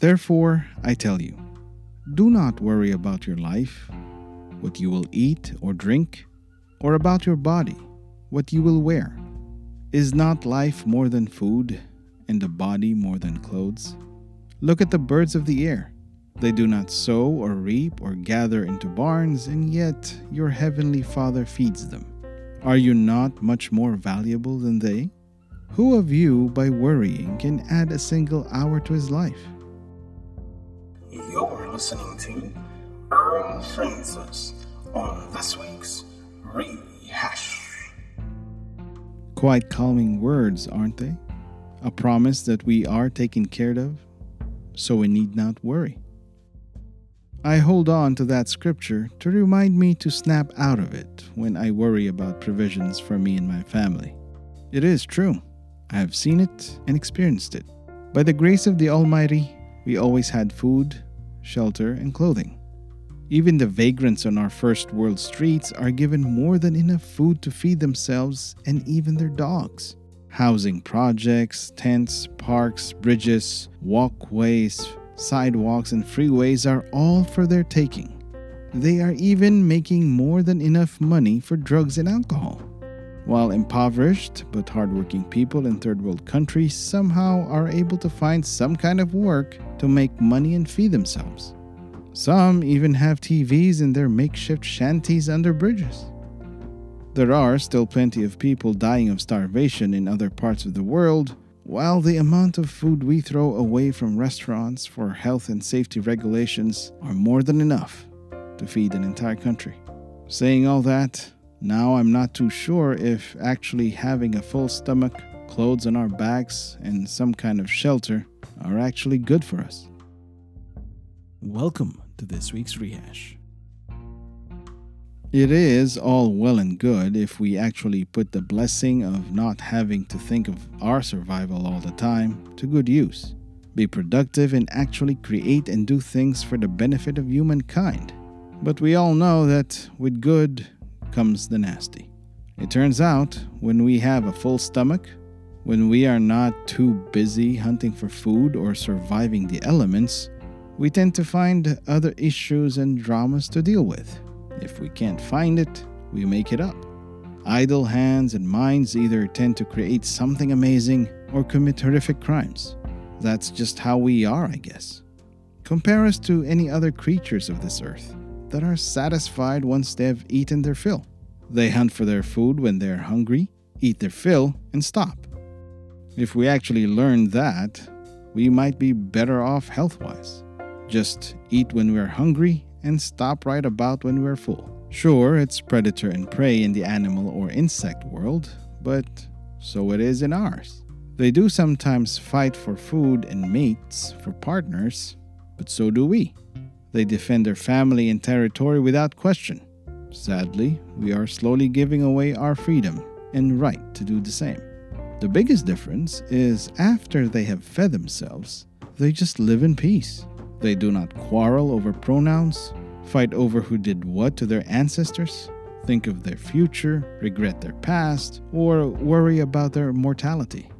Therefore, I tell you, do not worry about your life, what you will eat or drink, or about your body, what you will wear. Is not life more than food, and the body more than clothes? Look at the birds of the air. They do not sow or reap or gather into barns, and yet your heavenly Father feeds them. Are you not much more valuable than they? Who of you, by worrying, can add a single hour to his life? You're listening to Earl Francis on this week's Rehash. Quite calming words, aren't they? A promise that we are taken care of, so we need not worry. I hold on to that scripture to remind me to snap out of it when I worry about provisions for me and my family. It is true. I have seen it and experienced it. By the grace of the Almighty, we always had food, shelter, and clothing. Even the vagrants on our first world streets are given more than enough food to feed themselves and even their dogs. Housing projects, tents, parks, bridges, walkways, sidewalks, and freeways are all for their taking. They are even making more than enough money for drugs and alcohol. While impoverished but hardworking people in third world countries somehow are able to find some kind of work to make money and feed themselves. Some even have TVs in their makeshift shanties under bridges. There are still plenty of people dying of starvation in other parts of the world, while the amount of food we throw away from restaurants for health and safety regulations are more than enough to feed an entire country. Saying all that, now I'm not too sure if actually having a full stomach, clothes on our backs, and some kind of shelter are actually good for us. Welcome to this week's rehash. It is all well and good if we actually put the blessing of not having to think of our survival all the time to good use. Be productive and actually create and do things for the benefit of humankind. But we all know that with good comes the nasty. It turns out when we have a full stomach, when we are not too busy hunting for food or surviving the elements, we tend to find other issues and dramas to deal with. If we can't find it, we make it up. Idle hands and minds either tend to create something amazing or commit horrific crimes. That's just how we are, I guess. Compare us to any other creatures of this earth that are satisfied once they have eaten their fill. They hunt for their food when they're hungry, eat their fill, and stop. If we actually learned that, we might be better off health wise. Just eat when we're hungry and stop right about when we're full. Sure, it's predator and prey in the animal or insect world, but so it is in ours. They do sometimes fight for food and mates for partners, but so do we. They defend their family and territory without question. Sadly, we are slowly giving away our freedom and right to do the same. The biggest difference is after they have fed themselves, they just live in peace. They do not quarrel over pronouns, fight over who did what to their ancestors, think of their future, regret their past, or worry about their mortality.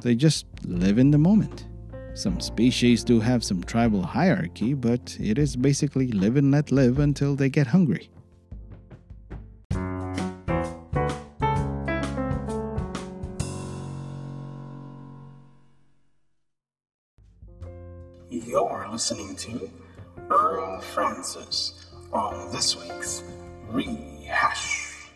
They just live in the moment. Some species do have some tribal hierarchy, but it is basically live and let live until they get hungry. You're listening to Earl Francis on this week's Rehash.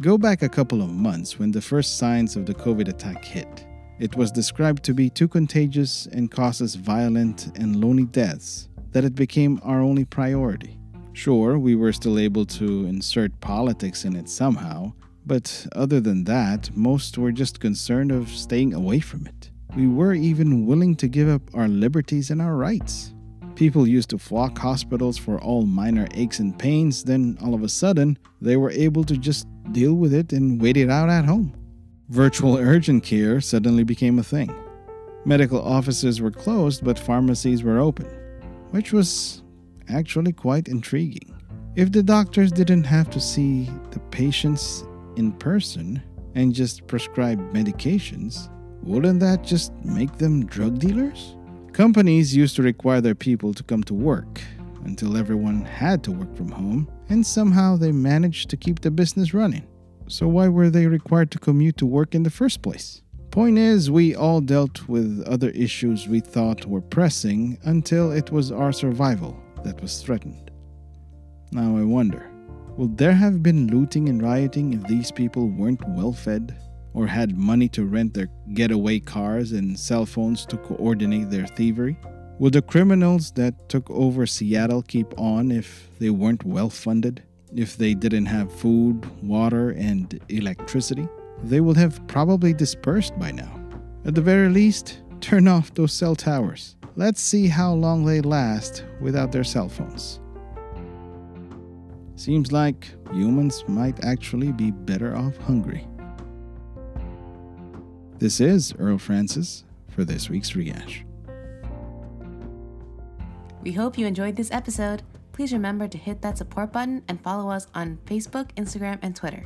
Go back a couple of months when the first signs of the COVID attack hit. It was described to be too contagious and causes violent and lonely deaths that it became our only priority. Sure, we were still able to insert politics in it somehow, but other than that, most were just concerned of staying away from it. We were even willing to give up our liberties and our rights. People used to flock hospitals for all minor aches and pains, then all of a sudden, they were able to just deal with it and wait it out at home. Virtual urgent care suddenly became a thing. Medical offices were closed, but pharmacies were open, which was actually quite intriguing. If the doctors didn't have to see the patients in person and just prescribe medications, wouldn't that just make them drug dealers? Companies used to require their people to come to work until everyone had to work from home, and somehow they managed to keep the business running. So, why were they required to commute to work in the first place? Point is, we all dealt with other issues we thought were pressing until it was our survival that was threatened. Now I wonder will there have been looting and rioting if these people weren't well fed? Or had money to rent their getaway cars and cell phones to coordinate their thievery? Would the criminals that took over Seattle keep on if they weren't well funded? If they didn't have food, water, and electricity? they would have probably dispersed by now. At the very least, turn off those cell towers. Let's see how long they last without their cell phones. Seems like humans might actually be better off hungry. This is Earl Francis for this week's Rehash. We hope you enjoyed this episode. Please remember to hit that support button and follow us on Facebook, Instagram, and Twitter.